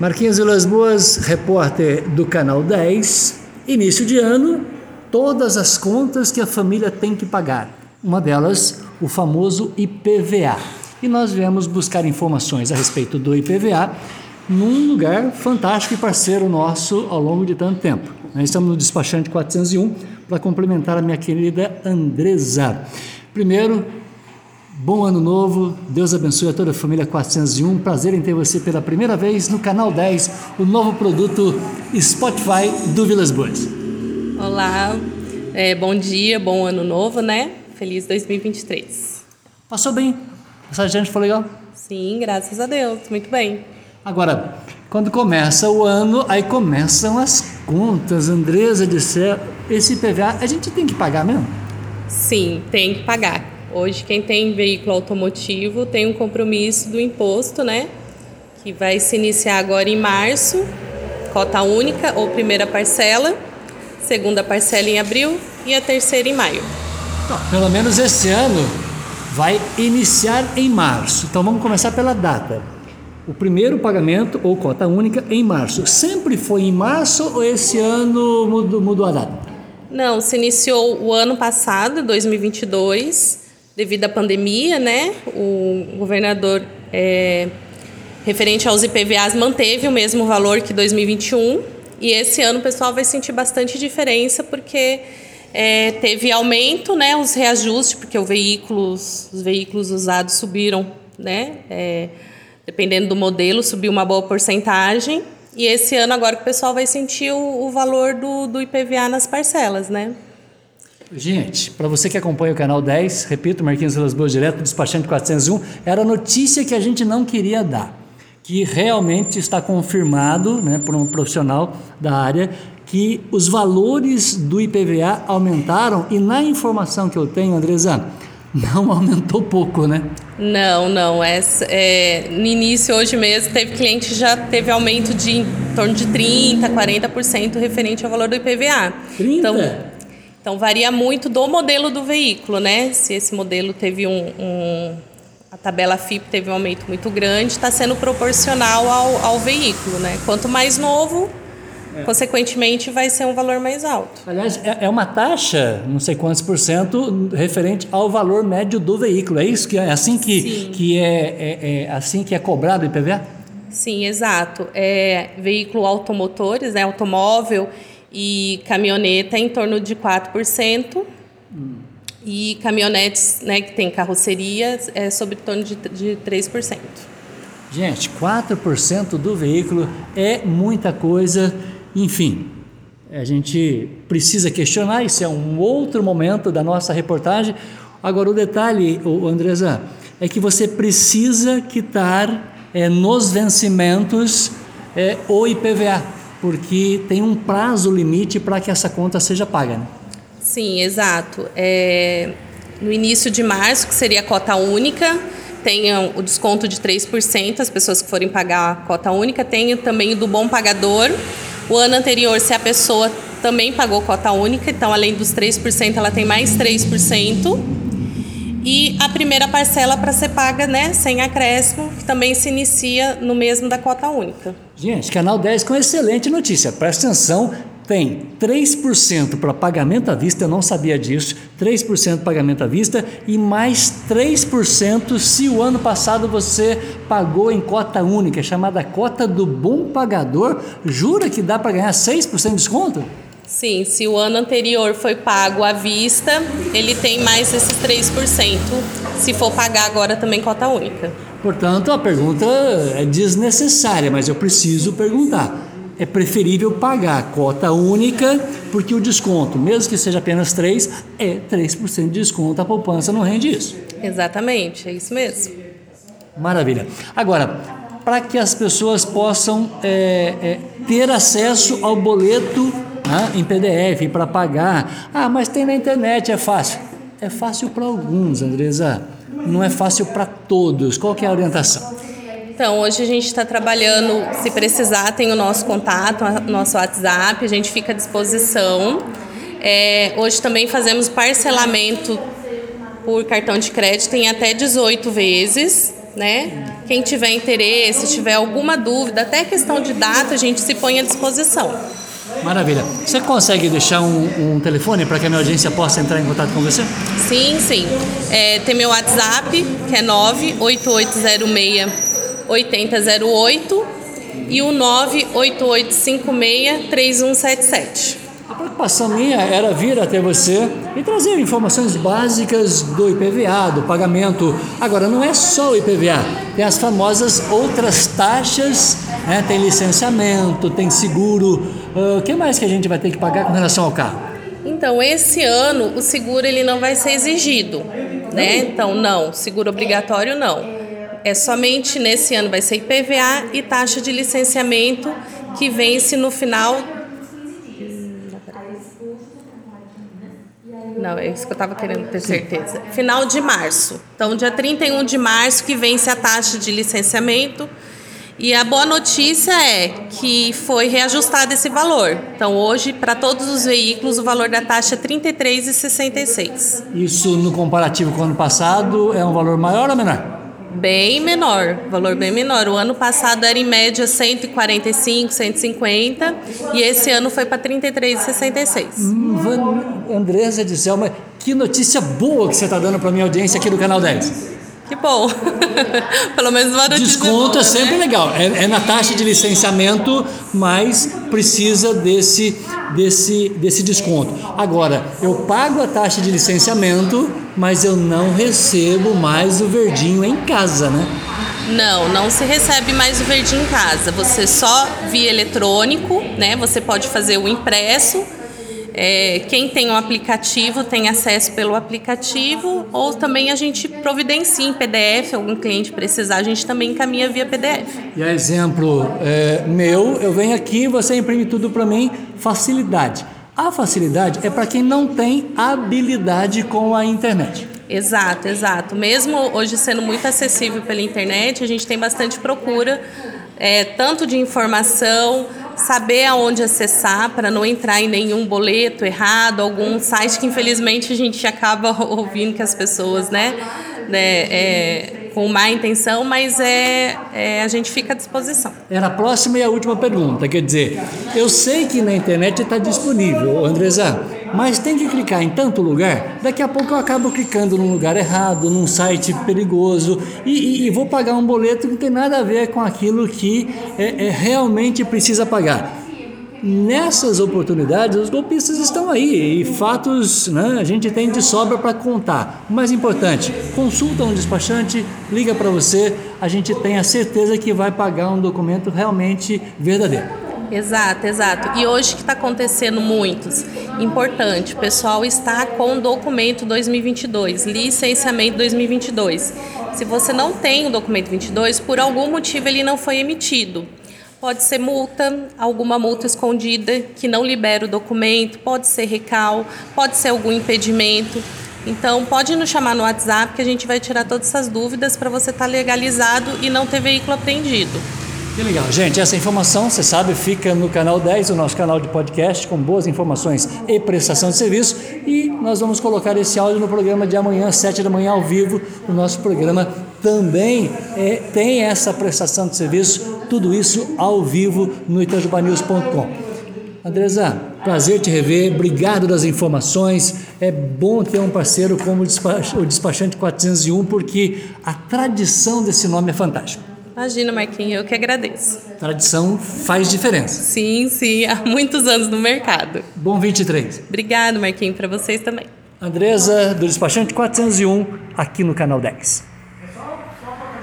Marquinhos Vilas Boas, repórter do Canal 10. Início de ano, todas as contas que a família tem que pagar. Uma delas, o famoso IPVA. E nós viemos buscar informações a respeito do IPVA num lugar fantástico e parceiro nosso ao longo de tanto tempo. Nós estamos no despachante 401 para complementar a minha querida Andresa. Primeiro, bom ano novo, Deus abençoe a toda a família 401. Prazer em ter você pela primeira vez no canal 10, o novo produto Spotify do Vilas Boas. Olá, é, bom dia, bom ano novo, né? Feliz 2023. Passou bem? Essa gente foi legal? Sim, graças a Deus, muito bem. Agora, quando começa o ano, aí começam as contas. Andresa disse, esse IPVA a gente tem que pagar mesmo? Sim, tem que pagar. Hoje, quem tem veículo automotivo tem um compromisso do imposto, né? Que vai se iniciar agora em março, cota única ou primeira parcela, segunda parcela em abril e a terceira em maio. Então, pelo menos esse ano vai iniciar em março. Então vamos começar pela data. O primeiro pagamento ou cota única em março. Sempre foi em março ou esse ano mudou, mudou a data? Não, se iniciou o ano passado, 2022, devido à pandemia, né? O governador, é, referente aos IPVAs, manteve o mesmo valor que 2021. E esse ano o pessoal vai sentir bastante diferença porque é, teve aumento, né? Os reajustes, porque o veículos, os veículos usados subiram, né? É, dependendo do modelo, subiu uma boa porcentagem. E esse ano agora que o pessoal vai sentir o, o valor do, do IPVA nas parcelas, né? Gente, para você que acompanha o canal 10, repito, Marquinhos Vilas Boas direto, despachante 401, era a notícia que a gente não queria dar, que realmente está confirmado, né, por um profissional da área, que os valores do IPVA aumentaram e na informação que eu tenho, Andresa, não aumentou pouco, né? Não, não. É, é, no início, hoje mesmo, teve cliente que já teve aumento de em torno de 30%, 40% referente ao valor do IPVA. 30%? Então, então, varia muito do modelo do veículo, né? Se esse modelo teve um, um a tabela FIP teve um aumento muito grande, está sendo proporcional ao, ao veículo, né? Quanto mais novo, é. Consequentemente, vai ser um valor mais alto. Aliás, é, é uma taxa, não sei quantos por cento, referente ao valor médio do veículo. É isso que é assim que, que é, é, é assim que é cobrado o IPVA? Sim, exato. É, veículo automotores, né, automóvel e caminhoneta em torno de 4%. Hum. E caminhonetes né, que tem carroceria é sobre torno de, de 3%. Gente, 4% do veículo é muita coisa enfim, a gente precisa questionar, isso é um outro momento da nossa reportagem. Agora, o detalhe, Andresa, é que você precisa quitar é, nos vencimentos é, o IPVA, porque tem um prazo limite para que essa conta seja paga. Né? Sim, exato. É, no início de março, que seria a cota única, tem o desconto de 3%, as pessoas que forem pagar a cota única, tem também o do bom pagador, o ano anterior, se a pessoa também pagou cota única, então além dos 3%, ela tem mais 3%. E a primeira parcela para ser paga, né, sem acréscimo, que também se inicia no mesmo da cota única. Gente, canal 10 com excelente notícia. Presta atenção, tem 3% para pagamento à vista, eu não sabia disso, 3% pagamento à vista e mais 3% se o ano passado você pagou em cota única, chamada cota do bom pagador. Jura que dá para ganhar 6% de desconto? Sim, se o ano anterior foi pago à vista, ele tem mais esses 3%, se for pagar agora também cota única. Portanto, a pergunta é desnecessária, mas eu preciso perguntar é preferível pagar cota única, porque o desconto, mesmo que seja apenas 3, é 3% de desconto, a poupança não rende isso. Exatamente, é isso mesmo. Maravilha. Agora, para que as pessoas possam é, é, ter acesso ao boleto né, em PDF para pagar, ah, mas tem na internet, é fácil. É fácil para alguns, Andresa, não é fácil para todos. Qual que é a orientação? Então, hoje a gente está trabalhando, se precisar, tem o nosso contato, o nosso WhatsApp, a gente fica à disposição. É, hoje também fazemos parcelamento por cartão de crédito em até 18 vezes. né? Quem tiver interesse, tiver alguma dúvida, até questão de data, a gente se põe à disposição. Maravilha. Você consegue deixar um, um telefone para que a minha audiência possa entrar em contato com você? Sim, sim. É, tem meu WhatsApp, que é 98806 8008 e o 98856 3177. Preocupação minha era vir até você e trazer informações básicas do IPVA, do pagamento. Agora, não é só o IPVA, tem as famosas outras taxas, né? tem licenciamento, tem seguro. Ah, o uh, que mais que a gente vai ter que pagar com relação ao carro? Então, esse ano o seguro ele não vai ser exigido, né? Então, não, seguro obrigatório não. É somente nesse ano vai ser IPVA e taxa de licenciamento que vence no final Não, é isso que eu estava querendo ter certeza. Final de março. Então, dia 31 de março que vence a taxa de licenciamento. E a boa notícia é que foi reajustado esse valor. Então, hoje, para todos os veículos, o valor da taxa é R$ 33,66. Isso, no comparativo com o ano passado, é um valor maior ou menor? Bem menor, valor bem menor. O ano passado era em média 145, 150 e esse ano foi para 33,66. Hum, Andresa de Selma, que notícia boa que você está dando para minha audiência aqui do Canal 10. Que bom. Pelo menos uma notícia Desconto é sempre né? legal. É, é, na taxa de licenciamento, mas precisa desse, desse, desse desconto. Agora, eu pago a taxa de licenciamento, mas eu não recebo mais o verdinho em casa, né? Não, não se recebe mais o verdinho em casa. Você só via eletrônico, né? Você pode fazer o impresso é, quem tem um aplicativo tem acesso pelo aplicativo ou também a gente providencia em PDF, algum cliente precisar, a gente também encaminha via PDF. E a exemplo é, meu, eu venho aqui, você imprime tudo para mim, facilidade. A facilidade é para quem não tem habilidade com a internet. Exato, exato. Mesmo hoje sendo muito acessível pela internet, a gente tem bastante procura, é, tanto de informação, saber aonde acessar para não entrar em nenhum boleto errado, algum site que infelizmente a gente acaba ouvindo que as pessoas, né, né é, com má intenção, mas é, é, a gente fica à disposição. Era a próxima e a última pergunta, quer dizer, eu sei que na internet está disponível, Andresa, mas tem que clicar em tanto lugar, daqui a pouco eu acabo clicando num lugar errado, num site perigoso e, e, e vou pagar um boleto que não tem nada a ver com aquilo que é, é realmente precisa pagar. Nessas oportunidades, os golpistas estão aí e fatos né, a gente tem de sobra para contar. O mais importante, consulta um despachante, liga para você, a gente tem a certeza que vai pagar um documento realmente verdadeiro. Exato, exato. E hoje que está acontecendo muitos, importante, o pessoal está com o documento 2022, licenciamento 2022. Se você não tem o documento 22, por algum motivo ele não foi emitido. Pode ser multa, alguma multa escondida que não libera o documento, pode ser recal, pode ser algum impedimento. Então, pode nos chamar no WhatsApp que a gente vai tirar todas essas dúvidas para você estar tá legalizado e não ter veículo apreendido. Que legal. Gente, essa informação, você sabe, fica no canal 10, o nosso canal de podcast, com boas informações e prestação de serviço. E nós vamos colocar esse áudio no programa de amanhã, 7 da manhã, ao vivo. O nosso programa também é, tem essa prestação de serviço tudo isso ao vivo no itajubanews.com. Andresa, prazer te rever, obrigado das informações. É bom ter um parceiro como o Despachante 401, porque a tradição desse nome é fantástica. Imagina, Marquinhos, eu que agradeço. Tradição faz diferença. Sim, sim, há muitos anos no mercado. Bom 23. Obrigado, Marquinhos, para vocês também. Andresa, do Despachante 401, aqui no Canal 10.